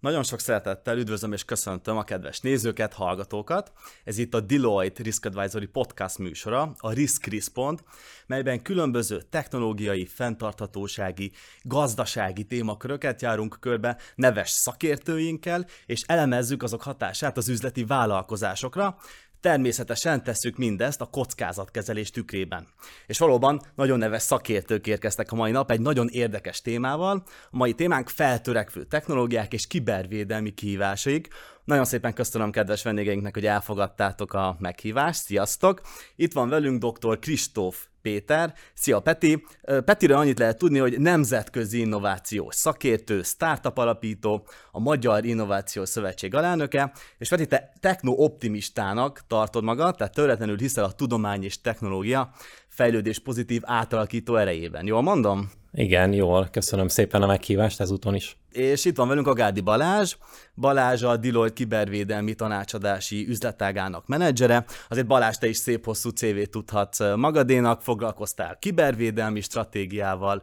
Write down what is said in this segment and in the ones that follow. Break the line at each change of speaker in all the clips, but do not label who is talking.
Nagyon sok szeretettel üdvözlöm és köszöntöm a kedves nézőket, hallgatókat. Ez itt a Deloitte Risk Advisory podcast műsora, a Risk Respond, melyben különböző technológiai, fenntarthatósági, gazdasági témaköröket járunk körbe neves szakértőinkkel, és elemezzük azok hatását az üzleti vállalkozásokra, Természetesen tesszük mindezt a kockázatkezelés tükrében. És valóban nagyon neves szakértők érkeztek a mai nap egy nagyon érdekes témával. A mai témánk feltörekvő technológiák és kibervédelmi kihívásaik. Nagyon szépen köszönöm kedves vendégeinknek, hogy elfogadtátok a meghívást. Sziasztok! Itt van velünk dr. Kristóf Péter. Szia Peti! Petiről annyit lehet tudni, hogy nemzetközi innovációs szakértő, startup alapító, a Magyar Innovációs Szövetség alelnöke, és Peti, te techno-optimistának tartod magad, tehát töretlenül hiszel a tudomány és technológia fejlődés pozitív átalakító erejében. Jól mondom?
Igen, jól. Köszönöm szépen a meghívást ezúton is.
És itt van velünk a Gádi Balázs. Balázs a Deloitte kibervédelmi tanácsadási üzletágának menedzsere. Azért Balázs, te is szép hosszú CV-t tudhatsz magadénak, foglalkoztál kibervédelmi stratégiával,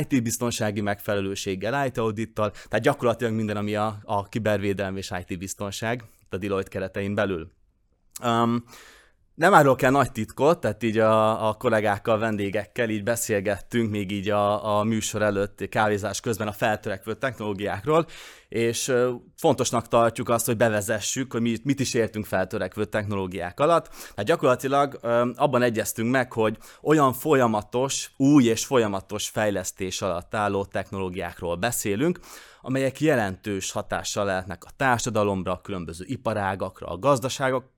IT-biztonsági megfelelőséggel, IT-audittal, tehát gyakorlatilag minden, ami a, a kibervédelmi és IT-biztonság a Deloitte keretein belül. Um, nem árulok el nagy titkot, tehát így a, a kollégákkal, vendégekkel így beszélgettünk még így a, a műsor előtt, kávézás közben a feltörekvő technológiákról, és fontosnak tartjuk azt, hogy bevezessük, hogy mit, mit is értünk feltörekvő technológiák alatt. Hát gyakorlatilag abban egyeztünk meg, hogy olyan folyamatos, új és folyamatos fejlesztés alatt álló technológiákról beszélünk, amelyek jelentős hatással lehetnek a társadalomra, a különböző iparágakra, a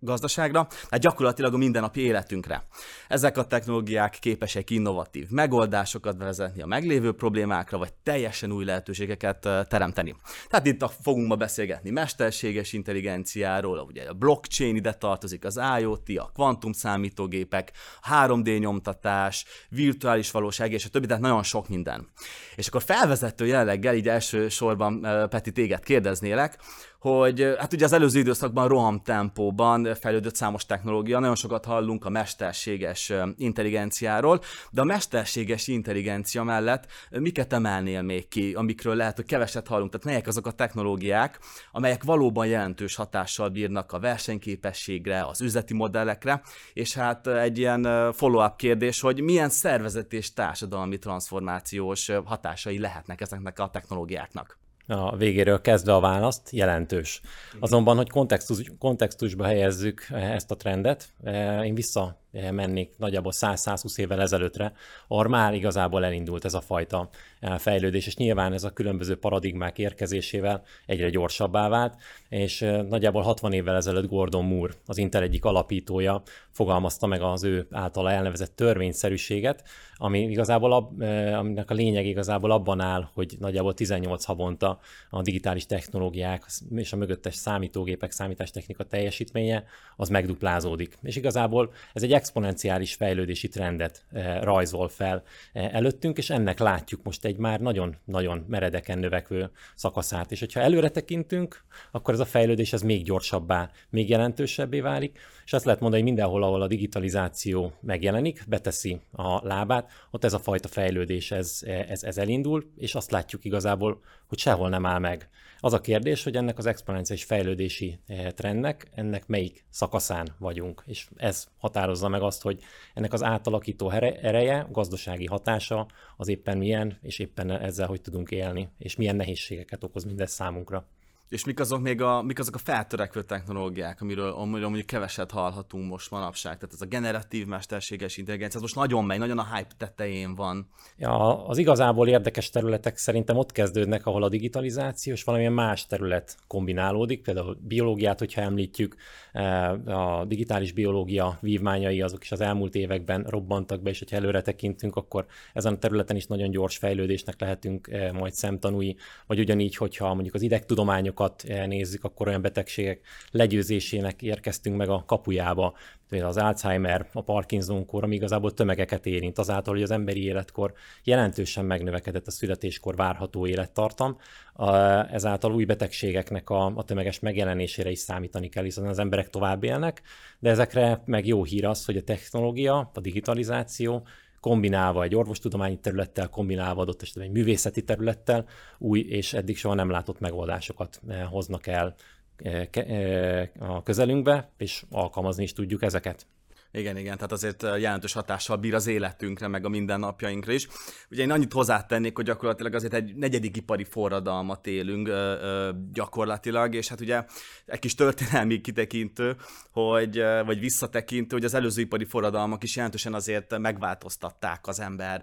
gazdaságra, hát gyakorlatilag a mindennapi életünkre. Ezek a technológiák képesek innovatív megoldásokat vezetni a meglévő problémákra, vagy teljesen új lehetőségeket teremteni. Tehát itt fogunk ma beszélgetni mesterséges intelligenciáról, ugye a blockchain ide tartozik, az IoT, a kvantum számítógépek, a 3D nyomtatás, virtuális valóság és a többi, tehát nagyon sok minden. És akkor felvezető jelleggel így első sor elsősorban Peti téged kérdeznélek, hogy hát ugye az előző időszakban roham tempóban fejlődött számos technológia, nagyon sokat hallunk a mesterséges intelligenciáról, de a mesterséges intelligencia mellett miket emelnél még ki, amikről lehet, hogy keveset hallunk, tehát melyek azok a technológiák, amelyek valóban jelentős hatással bírnak a versenyképességre, az üzleti modellekre, és hát egy ilyen follow-up kérdés, hogy milyen szervezet és társadalmi transformációs hatásai lehetnek ezeknek a technológiáknak
a végéről kezdve a választ, jelentős. Azonban, hogy kontextus, kontextusba helyezzük ezt a trendet, én vissza mennék nagyjából 100-120 évvel ezelőttre, ahol már igazából elindult ez a fajta eh, fejlődés, és nyilván ez a különböző paradigmák érkezésével egyre gyorsabbá vált, és eh, nagyjából 60 évvel ezelőtt Gordon Moore, az Intel egyik alapítója, fogalmazta meg az ő általa elnevezett törvényszerűséget, ami igazából, ab, eh, aminek a lényeg igazából abban áll, hogy nagyjából 18 havonta a digitális technológiák és a mögöttes számítógépek, számítástechnika teljesítménye az megduplázódik. És igazából ez egy exponenciális fejlődési trendet eh, rajzol fel eh, előttünk, és ennek látjuk most egy már nagyon-nagyon meredeken növekvő szakaszát. És hogyha előre tekintünk, akkor ez a fejlődés ez még gyorsabbá, még jelentősebbé válik, és azt lehet mondani, hogy mindenhol, ahol a digitalizáció megjelenik, beteszi a lábát, ott ez a fajta fejlődés, ez, ez, ez elindul, és azt látjuk igazából, hogy sehol nem áll meg. Az a kérdés, hogy ennek az exponenciális fejlődési eh, trendnek, ennek melyik szakaszán vagyunk, és ez határozza meg azt, hogy ennek az átalakító ereje, gazdasági hatása az éppen milyen, és éppen ezzel hogy tudunk élni, és milyen nehézségeket okoz mindez számunkra.
És mik azok még a, mik azok a feltörekvő technológiák, amiről, amiről mondjuk keveset hallhatunk most manapság? Tehát ez a generatív mesterséges intelligencia, ez most nagyon megy, nagyon a hype tetején van.
Ja, az igazából érdekes területek szerintem ott kezdődnek, ahol a digitalizáció és valamilyen más terület kombinálódik, például biológiát, hogyha említjük, eh, a digitális biológia vívmányai azok is az elmúlt években robbantak be, és hogyha előre tekintünk, akkor ezen a területen is nagyon gyors fejlődésnek lehetünk eh, majd szemtanúi, vagy ugyanígy, hogyha mondjuk az idegtudományok tudományokat nézzük, akkor olyan betegségek legyőzésének érkeztünk meg a kapujába, például az Alzheimer, a Parkinson-kor, ami igazából tömegeket érint, azáltal, hogy az emberi életkor jelentősen megnövekedett a születéskor várható élettartam, ezáltal új betegségeknek a, a tömeges megjelenésére is számítani kell, hiszen az emberek tovább élnek, de ezekre meg jó hír az, hogy a technológia, a digitalizáció kombinálva egy orvostudományi területtel, kombinálva adott esetben egy művészeti területtel új és eddig soha nem látott megoldásokat hoznak el a közelünkbe, és alkalmazni is tudjuk ezeket.
Igen, igen, tehát azért jelentős hatással bír az életünkre, meg a mindennapjainkra is. Ugye én annyit hozzátennék, hogy gyakorlatilag azért egy negyedik ipari forradalmat élünk ö, ö, gyakorlatilag, és hát ugye egy kis történelmi kitekintő, hogy, vagy visszatekintő, hogy az előző ipari forradalmak is jelentősen azért megváltoztatták az ember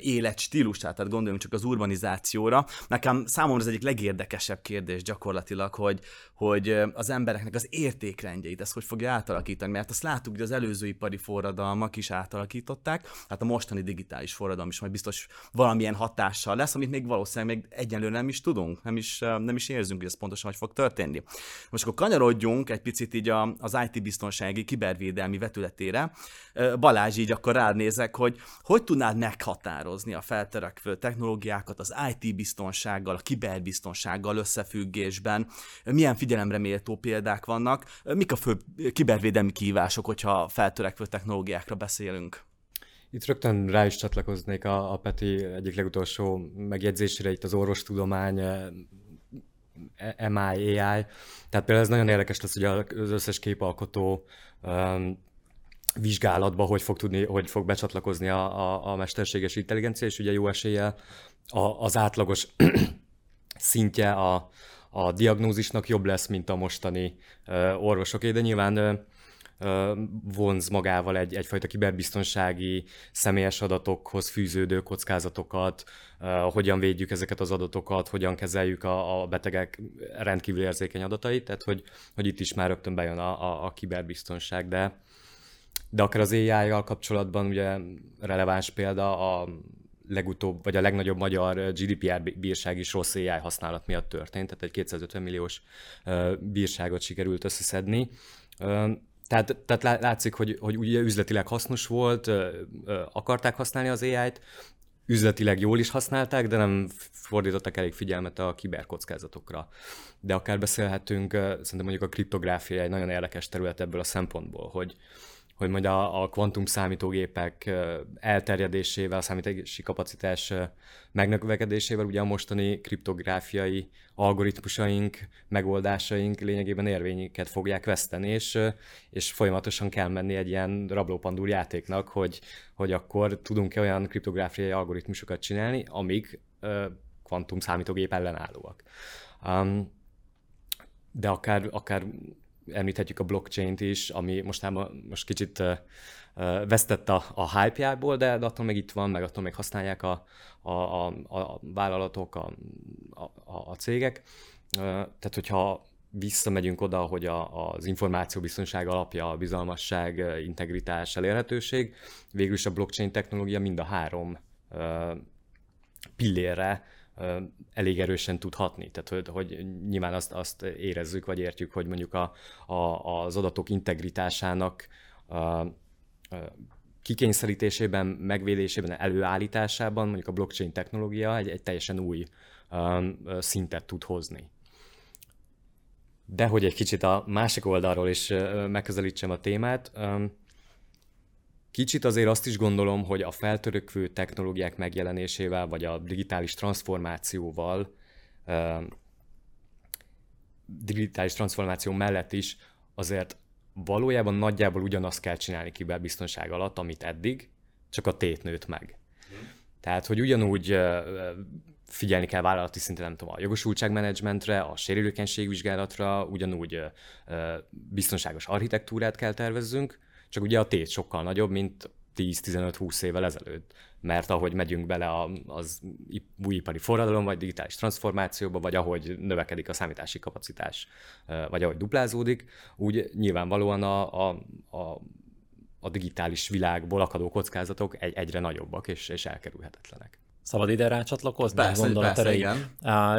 életstílusát, tehát gondoljunk csak az urbanizációra. Nekem számomra az egyik legérdekesebb kérdés gyakorlatilag, hogy, hogy az embereknek az értékrendjeit, ezt hogy fogja átalakítani, mert azt láttuk, hogy az előző ipari forradalmak is átalakították, hát a mostani digitális forradalom is majd biztos valamilyen hatással lesz, amit még valószínűleg még egyenlően nem is tudunk, nem is, nem is érzünk, hogy ez pontosan hogy fog történni. Most akkor kanyarodjunk egy picit így az IT-biztonsági, kibervédelmi vetületére. Balázs, így akkor ránézek, hogy hogy tudnád meghatározni a feltörekvő technológiákat az IT-biztonsággal, a kiberbiztonsággal összefüggésben, milyen figyelemre méltó példák vannak, mik a fő kibervédelmi kihívások, hogyha feltörekvő technológiákra beszélünk?
Itt rögtön rá is csatlakoznék a, a Peti egyik legutolsó megjegyzésére, itt az orvostudomány, MI, AI. Tehát például ez nagyon érdekes lesz, hogy az összes képalkotó um, vizsgálatba hogy fog tudni, hogy fog becsatlakozni a, a, a mesterséges intelligencia, és ugye jó eséllyel a, az átlagos szintje a, a diagnózisnak jobb lesz, mint a mostani uh, orvosoké, de nyilván uh, vonz magával egy, egyfajta kiberbiztonsági személyes adatokhoz fűződő kockázatokat, hogyan védjük ezeket az adatokat, hogyan kezeljük a, a betegek rendkívül érzékeny adatait, tehát hogy, hogy itt is már rögtön bejön a, a, a kiberbiztonság, de, de akár az AI-jal kapcsolatban ugye releváns példa a legutóbb, vagy a legnagyobb magyar GDPR bírság is rossz AI használat miatt történt, tehát egy 250 milliós bírságot sikerült összeszedni. Tehát, tehát látszik, hogy, hogy ugye üzletileg hasznos volt, akarták használni az AI-t, üzletileg jól is használták, de nem fordítottak elég figyelmet a kiberkockázatokra. De akár beszélhetünk, szerintem mondjuk a kriptográfia egy nagyon érdekes terület ebből a szempontból, hogy, hogy majd a, a kvantum számítógépek elterjedésével, a számítási kapacitás megnövekedésével ugye a mostani kriptográfiai algoritmusaink, megoldásaink lényegében érvényeket fogják veszteni, és, és folyamatosan kell menni egy ilyen rablópandúr játéknak, hogy, hogy akkor tudunk-e olyan kriptográfiai algoritmusokat csinálni, amik kvantum számítógép ellenállóak. Um, de akár, akár említhetjük a blockchain-t is, ami mostában most kicsit vesztett a, a hype-jából, de, de attól még itt van, meg attól még használják a, a, a, a vállalatok, a, a, a cégek. Tehát, hogyha visszamegyünk oda, hogy a, az információbiztonság alapja a bizalmasság, integritás, elérhetőség, végül is a blockchain technológia mind a három pillérre elég erősen tud hatni. Tehát, hogy, hogy nyilván azt, azt érezzük, vagy értjük, hogy mondjuk a, a, az adatok integritásának a, a kikényszerítésében, megvédésében, előállításában mondjuk a blockchain technológia egy, egy teljesen új um, szintet tud hozni. De hogy egy kicsit a másik oldalról is megközelítsem a témát, um, Kicsit azért azt is gondolom, hogy a feltörökvő technológiák megjelenésével, vagy a digitális transformációval, digitális transformáció mellett is azért valójában nagyjából ugyanazt kell csinálni kiberbiztonság alatt, amit eddig, csak a tét nőtt meg. Tehát, hogy ugyanúgy figyelni kell vállalati szinten, nem tudom, a jogosultságmenedzsmentre, a sérülékenységvizsgálatra, ugyanúgy biztonságos architektúrát kell tervezzünk, csak ugye a tét sokkal nagyobb, mint 10-15-20 évvel ezelőtt. Mert ahogy megyünk bele az új ipari forradalom, vagy digitális transformációba, vagy ahogy növekedik a számítási kapacitás, vagy ahogy duplázódik, úgy nyilvánvalóan a, a, a, a digitális világból akadó kockázatok egy, egyre nagyobbak és, és elkerülhetetlenek.
Szabad ide rácsatlakozni? Persze, persze, igen.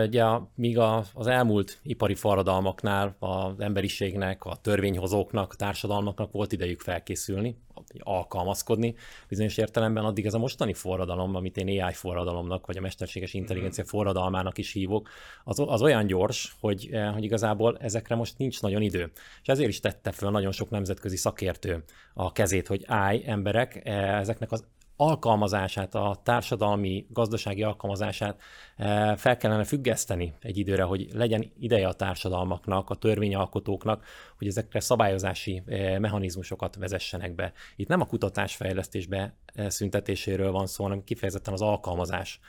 Ugye, míg az elmúlt ipari forradalmaknál az emberiségnek, a törvényhozóknak, a társadalmaknak volt idejük felkészülni, alkalmazkodni. Bizonyos értelemben addig ez a mostani forradalom, amit én AI forradalomnak, vagy a mesterséges intelligencia mm. forradalmának is hívok, az, az olyan gyors, hogy, eh, hogy igazából ezekre most nincs nagyon idő. És ezért is tette föl nagyon sok nemzetközi szakértő a kezét, hogy állj, emberek, eh, ezeknek az alkalmazását, a társadalmi, gazdasági alkalmazását eh, fel kellene függeszteni egy időre, hogy legyen ideje a társadalmaknak, a törvényalkotóknak, hogy ezekre szabályozási eh, mechanizmusokat vezessenek be. Itt nem a kutatásfejlesztésbe szüntetéséről van szó, hanem kifejezetten az alkalmazás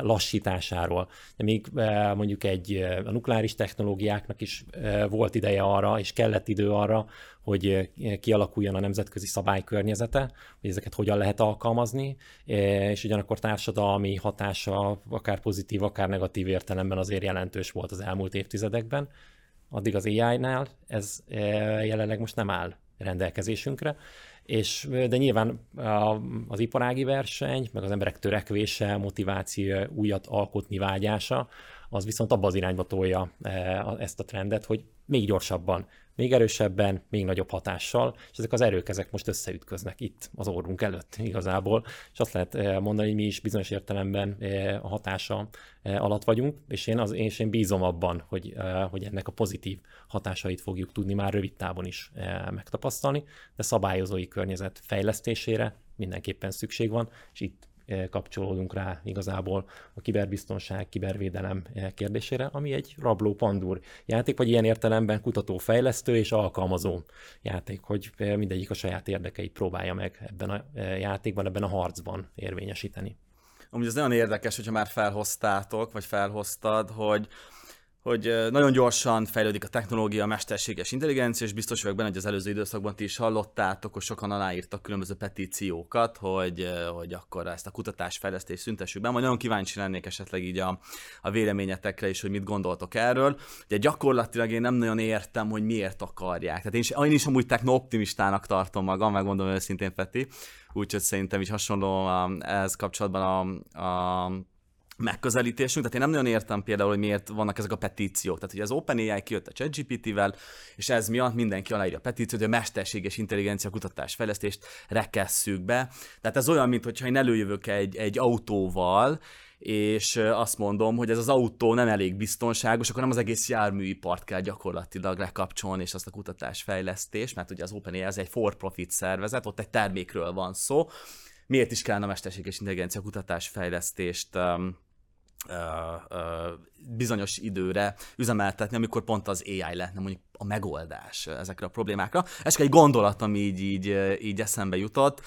lassításáról. De még mondjuk egy a nukleáris technológiáknak is volt ideje arra, és kellett idő arra, hogy kialakuljon a nemzetközi szabálykörnyezete, hogy ezeket hogyan lehet alkalmazni, és ugyanakkor társadalmi hatása, akár pozitív, akár negatív értelemben azért jelentős volt az elmúlt évtizedekben. Addig az AI-nál ez jelenleg most nem áll rendelkezésünkre, és, de nyilván az iparági verseny, meg az emberek törekvése, motiváció, újat alkotni vágyása, az viszont abba az irányba tolja ezt a trendet, hogy még gyorsabban még erősebben, még nagyobb hatással, és ezek az erők ezek most összeütköznek itt az orrunk előtt igazából, és azt lehet eh, mondani, hogy mi is bizonyos értelemben eh, a hatása eh, alatt vagyunk, és én, az, és én bízom abban, hogy, hogy ennek a pozitív hatásait fogjuk tudni már rövid távon is megtapasztalni, de szabályozói környezet fejlesztésére mindenképpen szükség van, és itt kapcsolódunk rá igazából a kiberbiztonság, kibervédelem eh, kérdésére, ami egy rabló pandúr játék, vagy ilyen értelemben kutató, fejlesztő és alkalmazó játék, hogy eh, mindegyik a saját érdekeit próbálja meg ebben a játékban, ebben a harcban érvényesíteni.
Amúgy ez nagyon érdekes, hogyha már felhoztátok, vagy felhoztad, hogy hogy nagyon gyorsan fejlődik a technológia, a mesterséges intelligencia, és biztos vagyok benne, hogy az előző időszakban ti is hallottátok, hogy sokan aláírtak különböző petíciókat, hogy, hogy akkor ezt a kutatásfejlesztést szüntessük be. Majd nagyon kíváncsi lennék esetleg így a, a véleményetekre is, hogy mit gondoltok erről. Ugye gyakorlatilag én nem nagyon értem, hogy miért akarják. Tehát én is, én is amúgy techno-optimistának tartom magam, megmondom őszintén, Peti, úgyhogy szerintem is hasonló ehhez kapcsolatban a, a megközelítésünk, tehát én nem nagyon értem például, hogy miért vannak ezek a petíciók. Tehát, hogy az OpenAI kijött a ChatGPT-vel, és ez miatt mindenki aláírja a petíciót, hogy a mesterséges intelligencia kutatás fejlesztést rekesszük be. Tehát ez olyan, mintha én előjövök egy, egy autóval, és azt mondom, hogy ez az autó nem elég biztonságos, akkor nem az egész járműipart kell gyakorlatilag lekapcsolni, és azt a kutatásfejlesztés, mert ugye az OpenAI ez egy for-profit szervezet, ott egy termékről van szó, miért is kellene a mesterséges intelligencia kutatás fejlesztést um, bizonyos időre üzemeltetni, amikor pont az AI lehetne mondjuk a megoldás ezekre a problémákra. Ez egy gondolat, ami így, így, így eszembe jutott.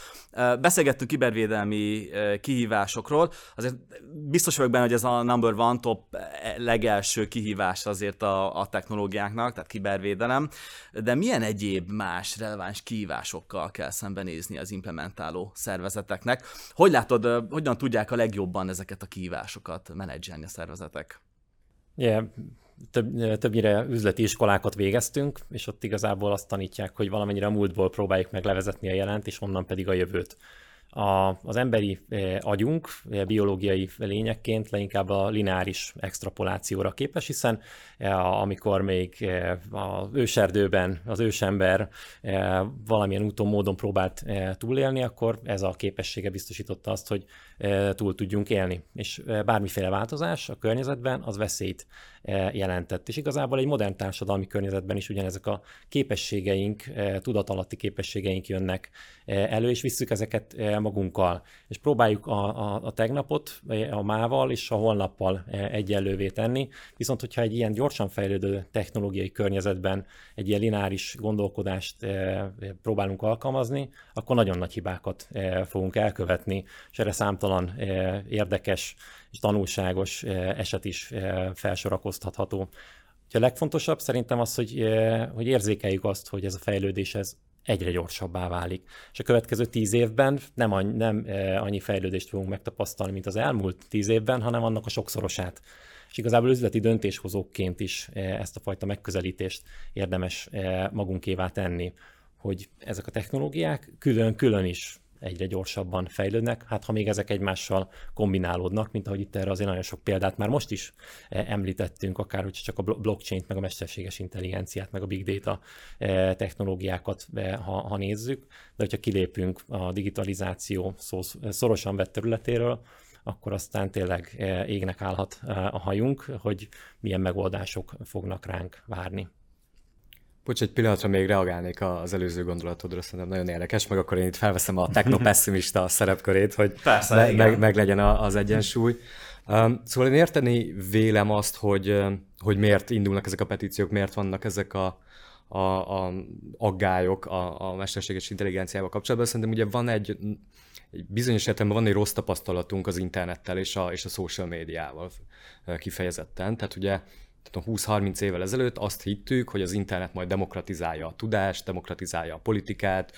Beszélgettünk kibervédelmi kihívásokról, azért biztos vagyok benne, hogy ez a number one top legelső kihívás azért a, a technológiáknak, tehát kibervédelem, de milyen egyéb más releváns kihívásokkal kell szembenézni az implementáló szervezeteknek? Hogy látod, hogyan tudják a legjobban ezeket a kihívásokat menedzselni a szervezetek?
Yeah, több, többnyire üzleti iskolákat végeztünk, és ott igazából azt tanítják, hogy valamennyire a múltból próbáljuk meg levezetni a jelent, és onnan pedig a jövőt. A, az emberi agyunk biológiai lényekként leginkább a lineáris extrapolációra képes, hiszen amikor még az őserdőben az ősember valamilyen úton, módon próbált túlélni, akkor ez a képessége biztosította azt, hogy túl tudjunk élni. És bármiféle változás a környezetben az veszélyt jelentett. És igazából egy modern társadalmi környezetben is ugyanezek a képességeink, tudatalatti képességeink jönnek elő, és visszük ezeket magunkkal. És próbáljuk a, a, a tegnapot a mával és a holnappal egyenlővé tenni. Viszont, hogyha egy ilyen gyorsan fejlődő technológiai környezetben egy ilyen lineáris gondolkodást próbálunk alkalmazni, akkor nagyon nagy hibákat fogunk elkövetni, és erre számtalan érdekes és tanulságos eset is felsorakoztatható. a legfontosabb szerintem az, hogy, hogy érzékeljük azt, hogy ez a fejlődés ez egyre gyorsabbá válik. És a következő tíz évben nem, annyi, nem annyi fejlődést fogunk megtapasztalni, mint az elmúlt tíz évben, hanem annak a sokszorosát. És igazából üzleti döntéshozókként is ezt a fajta megközelítést érdemes magunkévá tenni, hogy ezek a technológiák külön-külön is egyre gyorsabban fejlődnek, hát ha még ezek egymással kombinálódnak, mint ahogy itt erre azért nagyon sok példát már most is eh, említettünk, akár hogy csak a blockchain-t, meg a mesterséges intelligenciát, meg a big data eh, technológiákat, eh, ha, ha nézzük, de hogyha kilépünk a digitalizáció szó, szorosan vett területéről, akkor aztán tényleg égnek állhat a hajunk, hogy milyen megoldások fognak ránk várni.
Bocs, egy pillanatra még reagálnék az előző gondolatodra, szerintem nagyon érdekes, meg akkor én itt felveszem a technopessimista szerepkörét, hogy
Persze,
me- meg, meg legyen az egyensúly. Um, szóval én érteni vélem azt, hogy, um, hogy miért indulnak ezek a petíciók, miért vannak ezek a, a, a aggályok a, a mesterséges intelligenciával kapcsolatban. Szerintem ugye van egy, egy bizonyos értelemben van egy rossz tapasztalatunk az internettel és a, és a social médiával uh, kifejezetten. Tehát ugye tehát 20-30 évvel ezelőtt azt hittük, hogy az internet majd demokratizálja a tudást, demokratizálja a politikát,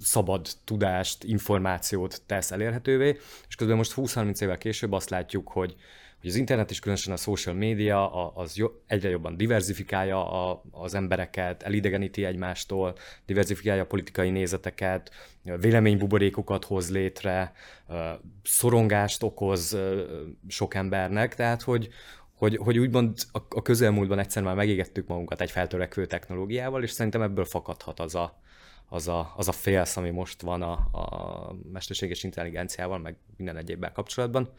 szabad tudást, információt tesz elérhetővé, és közben most 20-30 évvel később azt látjuk, hogy, hogy az internet és különösen a social media az jo, egyre jobban diversifikálja az embereket, elidegeníti egymástól, diversifikálja a politikai nézeteket, véleménybuborékokat hoz létre, szorongást okoz sok embernek, tehát hogy, hogy, hogy úgymond a, a közelmúltban egyszer már megégettük magunkat egy feltörekvő technológiával, és szerintem ebből fakadhat az a, az a, az a félsz, ami most van a, a mesterséges intelligenciával, meg minden egyébben kapcsolatban.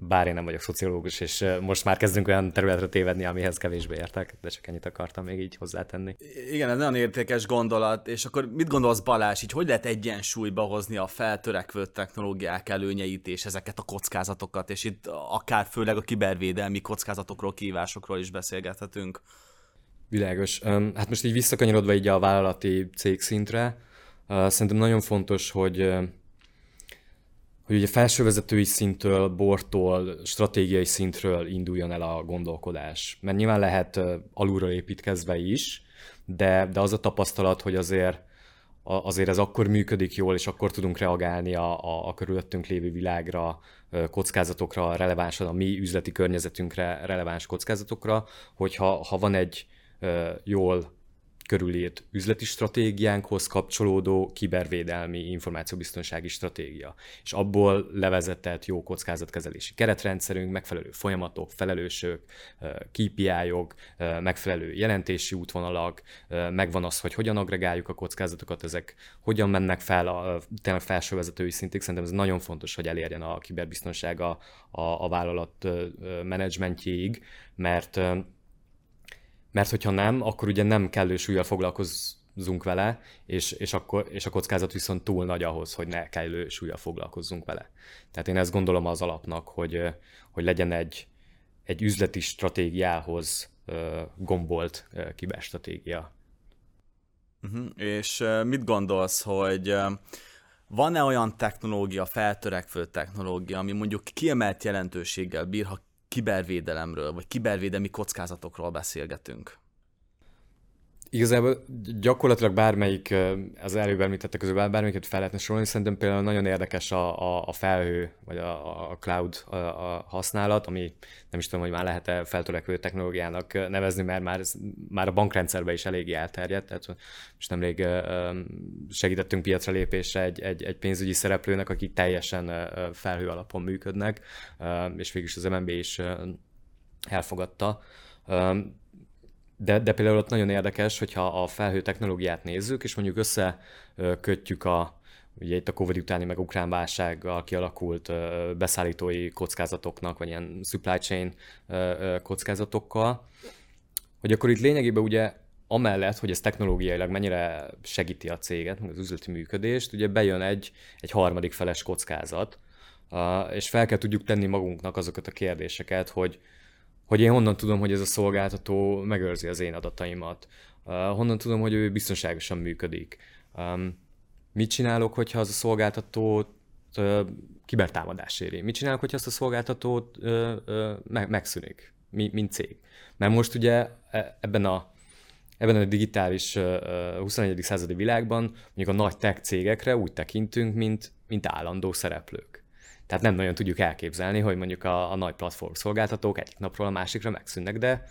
Bár én nem vagyok szociológus, és most már kezdünk olyan területre tévedni, amihez kevésbé értek, de csak ennyit akartam még így hozzátenni.
Igen, ez nagyon értékes gondolat, és akkor mit gondolsz Balázs, így hogy lehet egyensúlyba hozni a feltörekvő technológiák előnyeit és ezeket a kockázatokat, és itt akár főleg a kibervédelmi kockázatokról, kívásokról is beszélgethetünk.
Világos. Hát most így visszakanyarodva így a vállalati cégszintre, szerintem nagyon fontos, hogy hogy ugye felsővezetői szintől, bortól, stratégiai szintről induljon el a gondolkodás. Mert nyilván lehet alulról építkezve is, de, de az a tapasztalat, hogy azért azért ez akkor működik jól, és akkor tudunk reagálni a, a, a körülöttünk lévő világra, kockázatokra, relevánsan a mi üzleti környezetünkre releváns kockázatokra, hogyha ha van egy jól körülírt üzleti stratégiánkhoz kapcsolódó kibervédelmi információbiztonsági stratégia. És abból levezetett jó kockázatkezelési keretrendszerünk, megfelelő folyamatok, felelősök, KPI-ok, megfelelő jelentési útvonalak, megvan az, hogy hogyan agregáljuk a kockázatokat, ezek hogyan mennek fel a tényleg felsővezetői szintig. Szerintem ez nagyon fontos, hogy elérjen a kiberbiztonság a, a, a vállalat menedzsmentjéig, mert mert hogyha nem, akkor ugye nem kellő súlyjal foglalkozzunk vele, és, és, akkor, és a kockázat viszont túl nagy ahhoz, hogy ne kellő súlyjal foglalkozzunk vele. Tehát én ezt gondolom az alapnak, hogy, hogy legyen egy, egy üzleti stratégiához gombolt kiberstratégia.
Uh-huh. És mit gondolsz, hogy van-e olyan technológia, feltörekvő technológia, ami mondjuk kiemelt jelentőséggel bír, ha kibervédelemről, vagy kibervédelmi kockázatokról beszélgetünk?
Igazából gyakorlatilag bármelyik, az előbb említettek közül bármelyiket fel lehetne sorolni, szerintem például nagyon érdekes a, a, a felhő, vagy a, a cloud a, a használat, ami nem is tudom, hogy már lehet-e feltörekvő technológiának nevezni, mert már, már a bankrendszerben is eléggé elterjedt, tehát most nemrég segítettünk piacra lépésre egy, egy, egy pénzügyi szereplőnek, akik teljesen felhő alapon működnek, és végülis az MNB is elfogadta de, de például ott nagyon érdekes, hogyha a felhő technológiát nézzük, és mondjuk összekötjük a, ugye itt a Covid utáni meg ukrán válsággal kialakult beszállítói kockázatoknak, vagy ilyen supply chain kockázatokkal, hogy akkor itt lényegében ugye amellett, hogy ez technológiailag mennyire segíti a céget, meg az üzleti működést, ugye bejön egy, egy harmadik feles kockázat, és fel kell tudjuk tenni magunknak azokat a kérdéseket, hogy, hogy én honnan tudom, hogy ez a szolgáltató megőrzi az én adataimat, uh, honnan tudom, hogy ő biztonságosan működik. Um, mit csinálok, hogyha az a szolgáltatót uh, kibertámadás éri? Mit csinálok, hogyha azt a szolgáltatót uh, uh, meg, megszűnik, mi, mint cég? Mert most ugye e, ebben a ebben a digitális uh, 21. századi világban mondjuk a nagy tech cégekre úgy tekintünk, mint, mint állandó szereplők. Tehát nem nagyon tudjuk elképzelni, hogy mondjuk a, a nagy platform szolgáltatók egyik napról a másikra megszűnnek, de,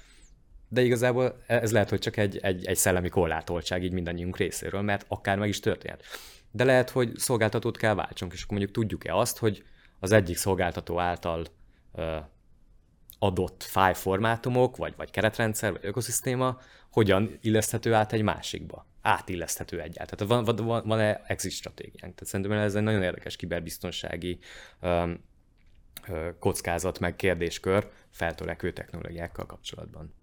de igazából ez lehet, hogy csak egy, egy, egy szellemi korlátoltság így mindannyiunk részéről, mert akár meg is történhet. De lehet, hogy szolgáltatót kell váltsunk, és akkor mondjuk tudjuk-e azt, hogy az egyik szolgáltató által ö, adott file formátumok, vagy, vagy keretrendszer, vagy ökoszisztéma hogyan illeszthető át egy másikba átilleszthető egyáltalán. Tehát van, van, van-e exit stratégiánk? Tehát szerintem ez egy nagyon érdekes kiberbiztonsági um, kockázat meg kérdéskör feltörekvő technológiákkal kapcsolatban.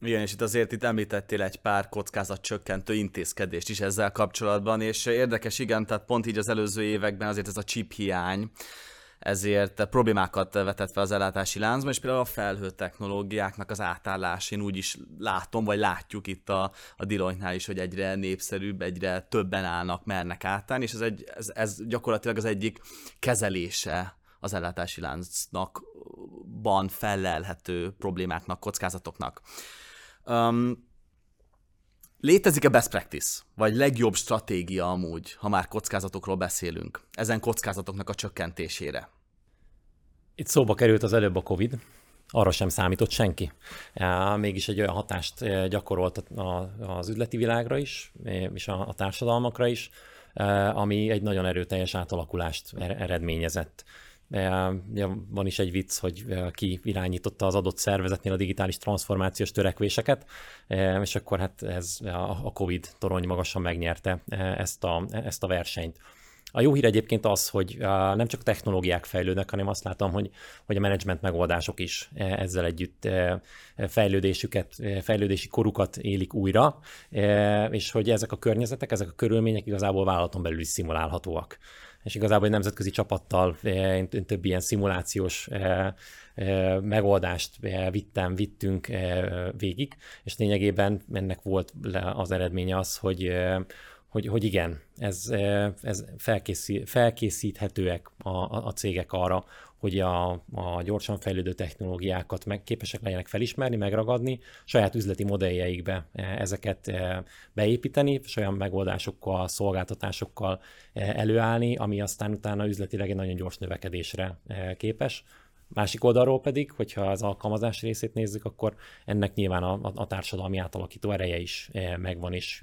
Igen, és itt azért itt említettél egy pár kockázatcsökkentő intézkedést is ezzel kapcsolatban, és érdekes, igen, tehát pont így az előző években azért ez a chip hiány, ezért problémákat vetett fel az ellátási láncban, és például a felhő technológiáknak az átállás, én úgy is látom, vagy látjuk itt a, a Deloitte-nál is, hogy egyre népszerűbb, egyre többen állnak, mernek átállni, és ez, egy, ez, ez gyakorlatilag az egyik kezelése az ellátási láncnak ban fellelhető problémáknak, kockázatoknak. Um, Létezik-e best practice, vagy legjobb stratégia amúgy, ha már kockázatokról beszélünk, ezen kockázatoknak a csökkentésére?
Itt szóba került az előbb a COVID, arra sem számított senki. Mégis egy olyan hatást eh, gyakorolt az üzleti világra is, eh, és a társadalmakra is, eh, ami egy nagyon erőteljes átalakulást er-, eredményezett. Van is egy vicc, hogy ki irányította az adott szervezetnél a digitális transformációs törekvéseket, és akkor hát ez a Covid torony magasan megnyerte ezt a, ezt a versenyt. A jó hír egyébként az, hogy nem csak technológiák fejlődnek, hanem azt látom, hogy, hogy a menedzsment megoldások is ezzel együtt fejlődésüket, fejlődési korukat élik újra, és hogy ezek a környezetek, ezek a körülmények igazából vállalaton belül is szimulálhatóak. És igazából egy nemzetközi csapattal én több ilyen szimulációs megoldást vittem, vittünk végig, és lényegében ennek volt az eredménye az, hogy hogy, hogy igen, ez, ez felkészít, felkészíthetőek a, a, a cégek arra, hogy a, a gyorsan fejlődő technológiákat meg képesek legyenek felismerni, megragadni, saját üzleti modelljeikbe ezeket beépíteni, saját megoldásokkal, szolgáltatásokkal előállni, ami aztán utána üzletileg egy nagyon gyors növekedésre képes. Másik oldalról pedig, hogyha az alkalmazás részét nézzük, akkor ennek nyilván a, a társadalmi átalakító ereje is e, megvan e, és,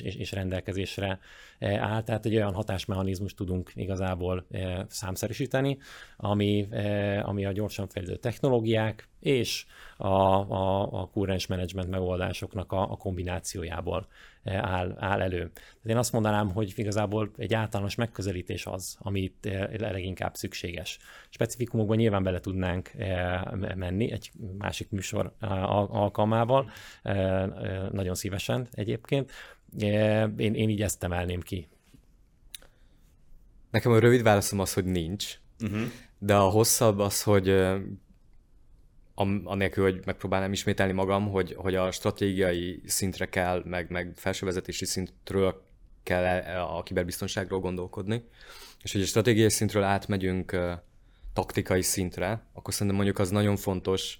és, és rendelkezésre e, áll. Tehát egy olyan hatásmechanizmus tudunk igazából számszerűsíteni, ami, ami a gyorsan fejlődő technológiák és a, a, a kurrens management megoldásoknak a, a kombinációjából áll, áll elő. Tehát én azt mondanám, hogy igazából egy általános megközelítés az, amit leginkább szükséges. Specifikumokban nyilván bele tudnánk eh, menni egy másik műsor eh, alkalmával, nagyon szívesen egyébként. Én, én így ezt emelném ki.
Nekem a rövid válaszom az, hogy nincs, uh-huh. de a hosszabb az, hogy anélkül, hogy megpróbálnám ismételni magam, hogy, hogy a stratégiai szintre kell, meg, meg felsővezetési szintről kell a kiberbiztonságról gondolkodni, és hogy a stratégiai szintről átmegyünk uh, taktikai szintre, akkor szerintem mondjuk az nagyon fontos,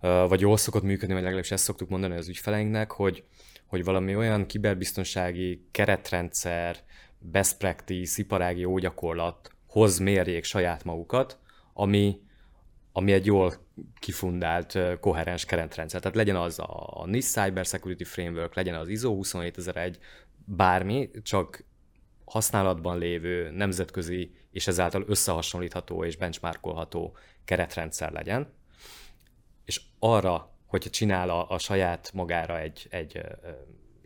vagy jól szokott működni, vagy legalábbis ezt szoktuk mondani az ügyfeleinknek, hogy, hogy valami olyan kiberbiztonsági keretrendszer, best practice, iparági jó gyakorlat hoz mérjék saját magukat, ami, ami egy jól kifundált, koherens keretrendszer. Tehát legyen az a NIST Cyber Security Framework, legyen az ISO 27001, bármi, csak használatban lévő, nemzetközi és ezáltal összehasonlítható és benchmarkolható keretrendszer legyen. És arra, hogyha csinál a, a saját magára egy, egy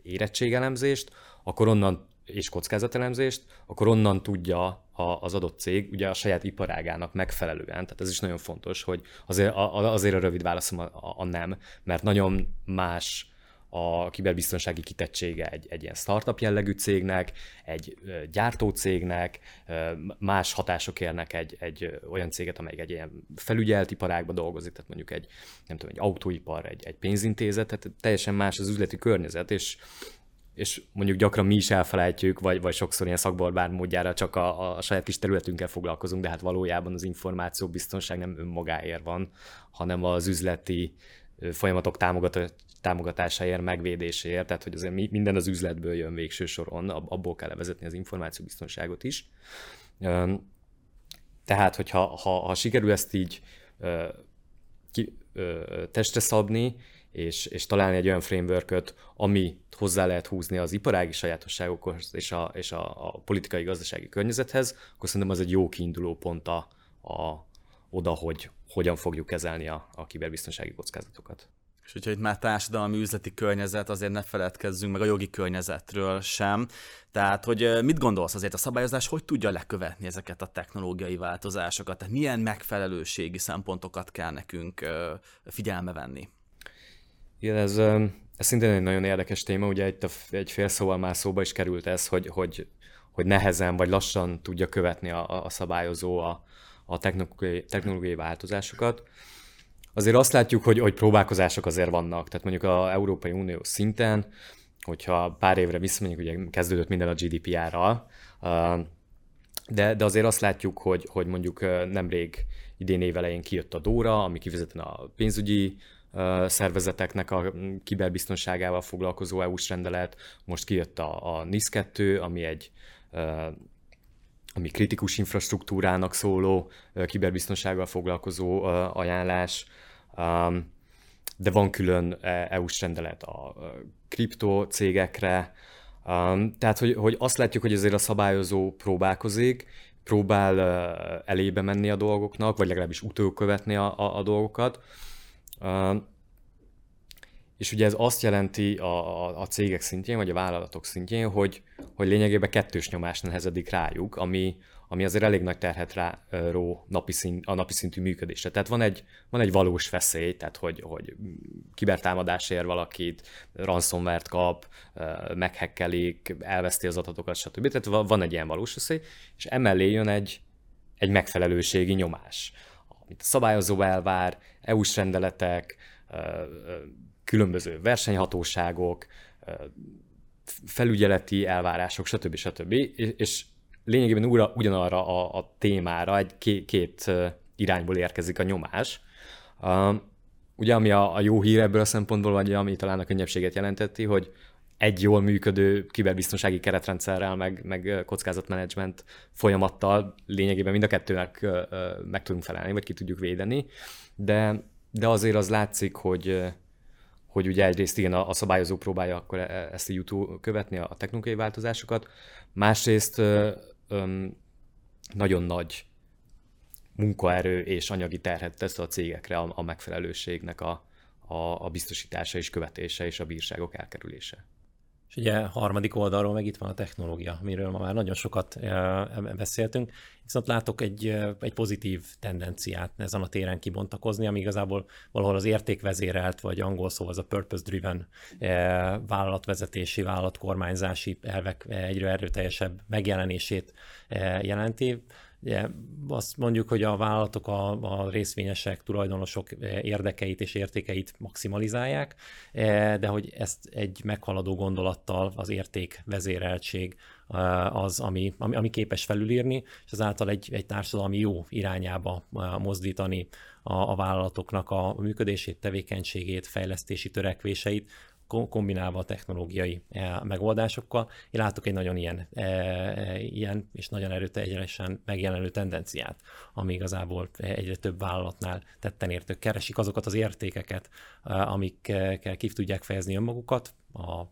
érettségelemzést, akkor onnan és kockázatelemzést, akkor onnan tudja a, az adott cég ugye a saját iparágának megfelelően, tehát ez is nagyon fontos, hogy azért a, azért a rövid válaszom a, a, nem, mert nagyon más a kiberbiztonsági kitettsége egy, egy ilyen startup jellegű cégnek, egy gyártócégnek, más hatások érnek egy, egy olyan céget, amely egy ilyen felügyelt iparágban dolgozik, tehát mondjuk egy, nem tudom, egy autóipar, egy, egy pénzintézet, tehát teljesen más az üzleti környezet, és és mondjuk gyakran mi is elfelejtjük, vagy, vagy sokszor ilyen szakbarbár módjára csak a, a saját kis területünkkel foglalkozunk, de hát valójában az információbiztonság nem önmagáért van, hanem az üzleti folyamatok támogatásáért, megvédéséért, tehát hogy azért minden az üzletből jön végső soron, abból kell levezetni az információbiztonságot is. Tehát, hogyha ha, ha sikerül ezt így ki, testre szabni, és, és találni egy olyan framework ami hozzá lehet húzni az iparági sajátosságokhoz és a, és a, a politikai gazdasági környezethez, akkor szerintem az egy jó kiinduló pont a, a, oda, hogy hogyan fogjuk kezelni a, a kiberbiztonsági kockázatokat.
És hogyha itt már társadalmi üzleti környezet, azért ne feledkezzünk meg a jogi környezetről sem. Tehát, hogy mit gondolsz azért a szabályozás, hogy tudja lekövetni ezeket a technológiai változásokat? Tehát milyen megfelelőségi szempontokat kell nekünk figyelme venni?
Igen, ez, ez szintén egy nagyon érdekes téma, ugye itt a, egy fél szóval már szóba is került ez, hogy, hogy, hogy nehezen vagy lassan tudja követni a, a szabályozó a, a technológiai, technológiai változásokat. Azért azt látjuk, hogy, hogy próbálkozások azért vannak, tehát mondjuk a Európai Unió szinten, hogyha pár évre visszamegyünk, ugye kezdődött minden a GDPR-ral, de, de azért azt látjuk, hogy, hogy mondjuk nemrég idén évelején kijött a DORA, ami kivezetően a pénzügyi szervezeteknek a kiberbiztonságával foglalkozó EU-s rendelet, most kijött a, a NIS 2, ami egy ami kritikus infrastruktúrának szóló kiberbiztonsággal foglalkozó ajánlás, de van külön EU-s rendelet a kripto cégekre, tehát, hogy, hogy azt látjuk, hogy azért a szabályozó próbálkozik, próbál elébe menni a dolgoknak, vagy legalábbis utókövetni a, a, a dolgokat. És ugye ez azt jelenti a, a, a cégek szintjén, vagy a vállalatok szintjén, hogy, hogy lényegében kettős nyomás nehezedik rájuk, ami, ami azért elég nagy terhet rá ró napi szint, a napi szintű működésre. Tehát van egy, van egy valós veszély, tehát hogy, hogy kibertámadás ér valakit, ransomware kap, meghekkelik, elveszti az adatokat, stb. Tehát van egy ilyen valós veszély, és emellé jön egy, egy megfelelőségi nyomás, amit a szabályozó elvár, EU-s rendeletek, különböző versenyhatóságok, felügyeleti elvárások, stb. stb. És lényegében újra ugyanarra a, a témára egy két, két irányból érkezik a nyomás. ugye ami a, a jó hír ebből a szempontból, vagy ami talán a könnyebbséget jelenteti, hogy egy jól működő kiberbiztonsági keretrendszerrel, meg, meg kockázatmenedzsment folyamattal lényegében mind a kettőnek meg tudunk felelni, vagy ki tudjuk védeni, de, de azért az látszik, hogy, hogy ugye egyrészt igen, a, a szabályozó próbálja akkor e, ezt a YouTube követni, a technikai változásokat, másrészt ö, ö, nagyon nagy munkaerő és anyagi terhet tesz a cégekre a, a megfelelőségnek a, a, a biztosítása és követése és a bírságok elkerülése.
És ugye harmadik oldalról meg itt van a technológia, amiről ma már nagyon sokat beszéltünk, viszont látok egy, egy pozitív tendenciát ezen a téren kibontakozni, ami igazából valahol az értékvezérelt, vagy angol szó az a purpose-driven vállalatvezetési, vállalatkormányzási elvek egyre erőteljesebb megjelenését jelenti. Ugye azt mondjuk, hogy a vállalatok a, a részvényesek, tulajdonosok eh, érdekeit és értékeit maximalizálják, eh, de hogy ezt egy meghaladó gondolattal az érték vezéreltség eh, az, ami, ami, ami képes felülírni, és azáltal egy, egy társadalmi jó irányába mozdítani a, a vállalatoknak a működését, tevékenységét, fejlesztési törekvéseit, kombinálva a technológiai eh, megoldásokkal. Én látok egy nagyon ilyen, eh, ilyen és nagyon erőteljesen megjelenő tendenciát, ami igazából egyre több vállalatnál tetten értők keresik azokat az értékeket, amikkel ki tudják fejezni önmagukat, a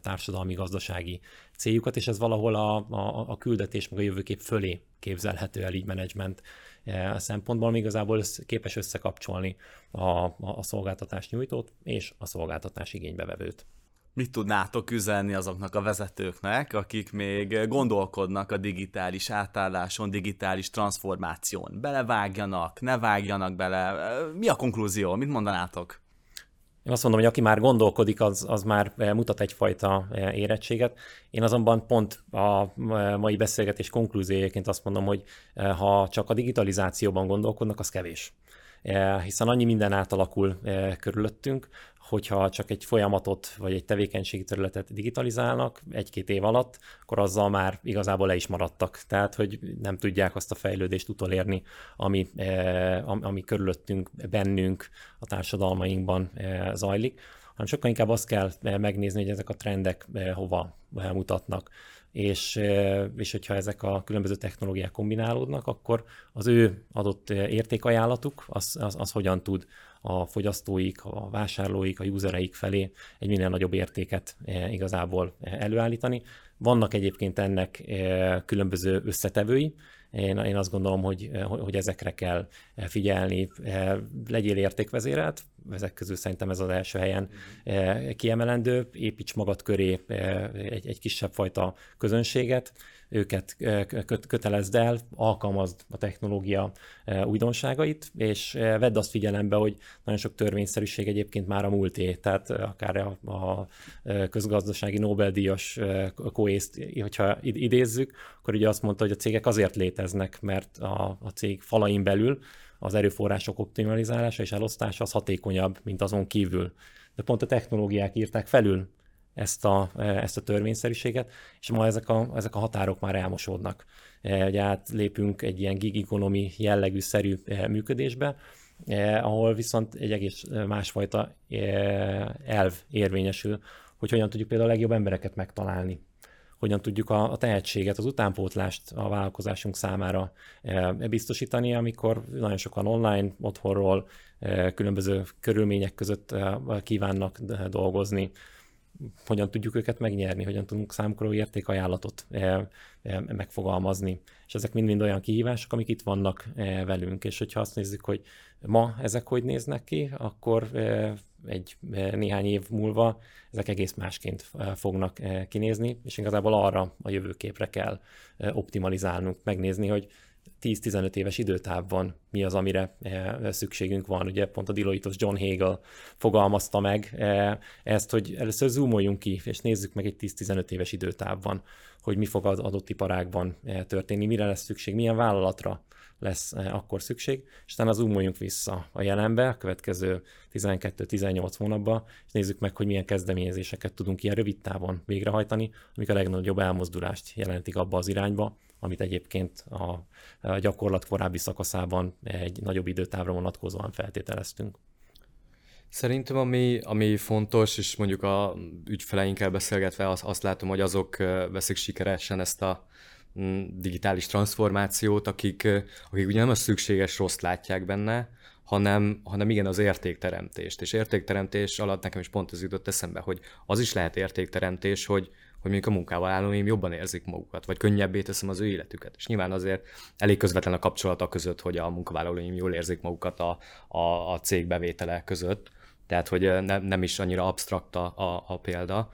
társadalmi, gazdasági céljukat, és ez valahol a, a, a küldetés meg a jövőkép fölé képzelhető el így menedzsment E, szempontból még igazából képes összekapcsolni a, a, a szolgáltatás nyújtót és a szolgáltatás igénybevevőt.
Mit tudnátok üzenni azoknak a vezetőknek, akik még gondolkodnak a digitális átálláson, digitális transformáción? Belevágjanak, ne vágjanak bele? Mi a konklúzió? Mit mondanátok?
Én azt mondom, hogy aki már gondolkodik, az, az már eh, mutat egyfajta eh, érettséget. Én azonban pont a eh, mai beszélgetés konklúziójaként azt mondom, hogy ha csak a digitalizációban gondolkodnak, az kevés. Hiszen annyi minden átalakul körülöttünk, hogyha csak egy folyamatot vagy egy tevékenységi területet digitalizálnak egy-két év alatt, akkor azzal már igazából le is maradtak. Tehát, hogy nem tudják azt a fejlődést utolérni, ami, eh, ami körülöttünk, bennünk, a társadalmainkban eh, zajlik, hanem sokkal inkább azt kell eh, megnézni, hogy ezek a trendek hova mutatnak és, és hogyha ezek a különböző technológiák kombinálódnak, akkor az ő adott értékajánlatuk az, az, az hogyan tud a fogyasztóik, a vásárlóik, a usereik felé egy minél nagyobb értéket eh, igazából előállítani. Vannak egyébként ennek eh, különböző összetevői, Én, én azt gondolom, hogy, hogy ezekre kell figyelni. Legyél értékvezérelt, ezek közül szerintem ez az első helyen kiemelendő. Építs magad köré egy, egy kisebb fajta közönséget, őket kötelezd el, alkalmazd a technológia újdonságait, és vedd azt figyelembe, hogy nagyon sok törvényszerűség egyébként már a múlté, tehát akár a, a közgazdasági Nobel-díjas Coase-t, hogyha idézzük, akkor ugye azt mondta, hogy a cégek azért léteznek, mert a, a cég falain belül az erőforrások optimalizálása és elosztása az hatékonyabb, mint azon kívül. De pont a technológiák írták felül ezt a, ezt a törvényszerűséget, és ma ezek a, ezek a határok már elmosódnak. E, ugye átlépünk egy ilyen gig economy jellegű szerű e, működésbe, eh, ahol viszont egy egész másfajta eh, elv érvényesül, hogy hogyan tudjuk például a legjobb embereket megtalálni hogyan tudjuk a, a tehetséget, az utánpótlást a vállalkozásunk számára e, biztosítani, amikor nagyon sokan online, otthonról, e, különböző körülmények között e, kívánnak dolgozni, hogyan tudjuk őket megnyerni, hogyan tudunk számukra értékajánlatot megfogalmazni. És ezek mind-mind olyan kihívások, amik itt vannak velünk, és hogyha azt nézzük, hogy ma ezek hogy néznek ki, akkor egy néhány év múlva ezek egész másként fognak kinézni, és igazából arra a jövőképre kell optimalizálnunk, megnézni, hogy 10-15 éves időtávban mi az, amire szükségünk van. Ugye pont a Deloitte-os John Hagel fogalmazta meg ezt, hogy először zoomoljunk ki, és nézzük meg egy 10-15 éves időtávban, hogy mi fog az adott iparágban történni, mire lesz szükség, milyen vállalatra lesz eh, akkor szükség, és utána zoomoljunk vissza a jelenbe, a következő 12-18 hónapban, és nézzük meg, hogy milyen kezdeményezéseket tudunk ilyen rövid távon végrehajtani, amik a legnagyobb elmozdulást jelentik abba az irányba, amit egyébként a gyakorlat korábbi szakaszában egy nagyobb időtávra vonatkozóan feltételeztünk.
Szerintem ami, ami fontos, és mondjuk a ügyfeleinkkel beszélgetve azt, azt látom, hogy azok veszik sikeresen ezt a Mm, digitális transformációt, akik, akik ugye nem a szükséges rossz látják benne, hanem, hanem igen az értékteremtést. És értékteremtés alatt nekem is pont ez jutott eszembe, hogy az is lehet értékteremtés, hogy, hogy mondjuk a munkával állóim jobban érzik magukat, vagy könnyebbé teszem az ő életüket. És nyilván azért elég közvetlen a kapcsolata között, hogy a munkavállalóim jól érzik magukat a, a, a cég bevétele között. Tehát, hogy ne, nem is annyira absztrakt a, a, a példa.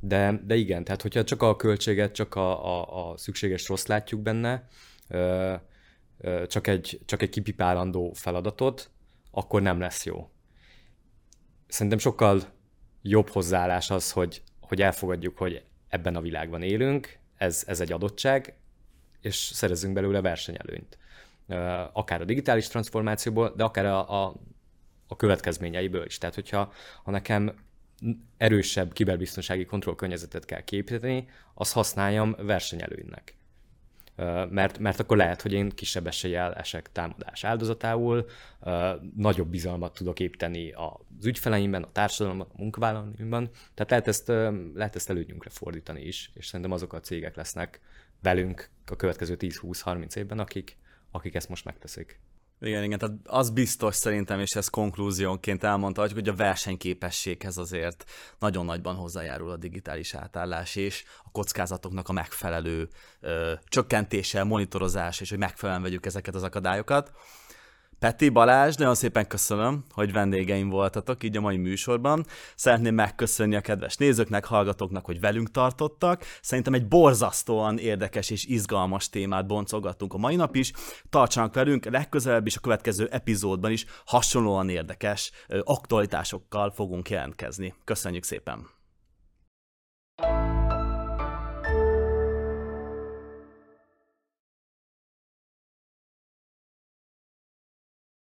De, de igen, tehát hogyha csak a költséget, csak a, a, a szükséges rossz látjuk benne, ö, ö, csak, egy, csak egy kipipálandó feladatot, akkor nem lesz jó. Szerintem sokkal jobb hozzáállás az, hogy, hogy elfogadjuk, hogy ebben a világban élünk, ez, ez egy adottság, és szerezünk belőle versenyelőnyt. Akár a digitális transformációból, de akár a, a, a következményeiből is. Tehát, hogyha ha nekem erősebb kiberbiztonsági kontrollkörnyezetet kell képíteni, az használjam versenyelőnynek. Mert, mert akkor lehet, hogy én kisebb eséllyel esek támadás áldozatául, nagyobb bizalmat tudok építeni az ügyfeleimben, a társadalomban, a munkavállalóimban, tehát lehet ezt, lehet ezt előnyünkre fordítani is, és szerintem azok a cégek lesznek velünk a következő 10-20-30 évben, akik, akik ezt most megteszik.
Igen, igen, tehát az biztos szerintem, és ez konklúziónként elmondta, hogy a versenyképességhez azért nagyon nagyban hozzájárul a digitális átállás, és a kockázatoknak a megfelelő ö, csökkentése, monitorozás, és hogy megfelelően vegyük ezeket az akadályokat. Peti, Balázs, nagyon szépen köszönöm, hogy vendégeim voltatok így a mai műsorban. Szeretném megköszönni a kedves nézőknek, hallgatóknak, hogy velünk tartottak. Szerintem egy borzasztóan érdekes és izgalmas témát boncolgattunk a mai nap is. Tartsanak velünk, legközelebb is a következő epizódban is hasonlóan érdekes aktualitásokkal fogunk jelentkezni. Köszönjük szépen!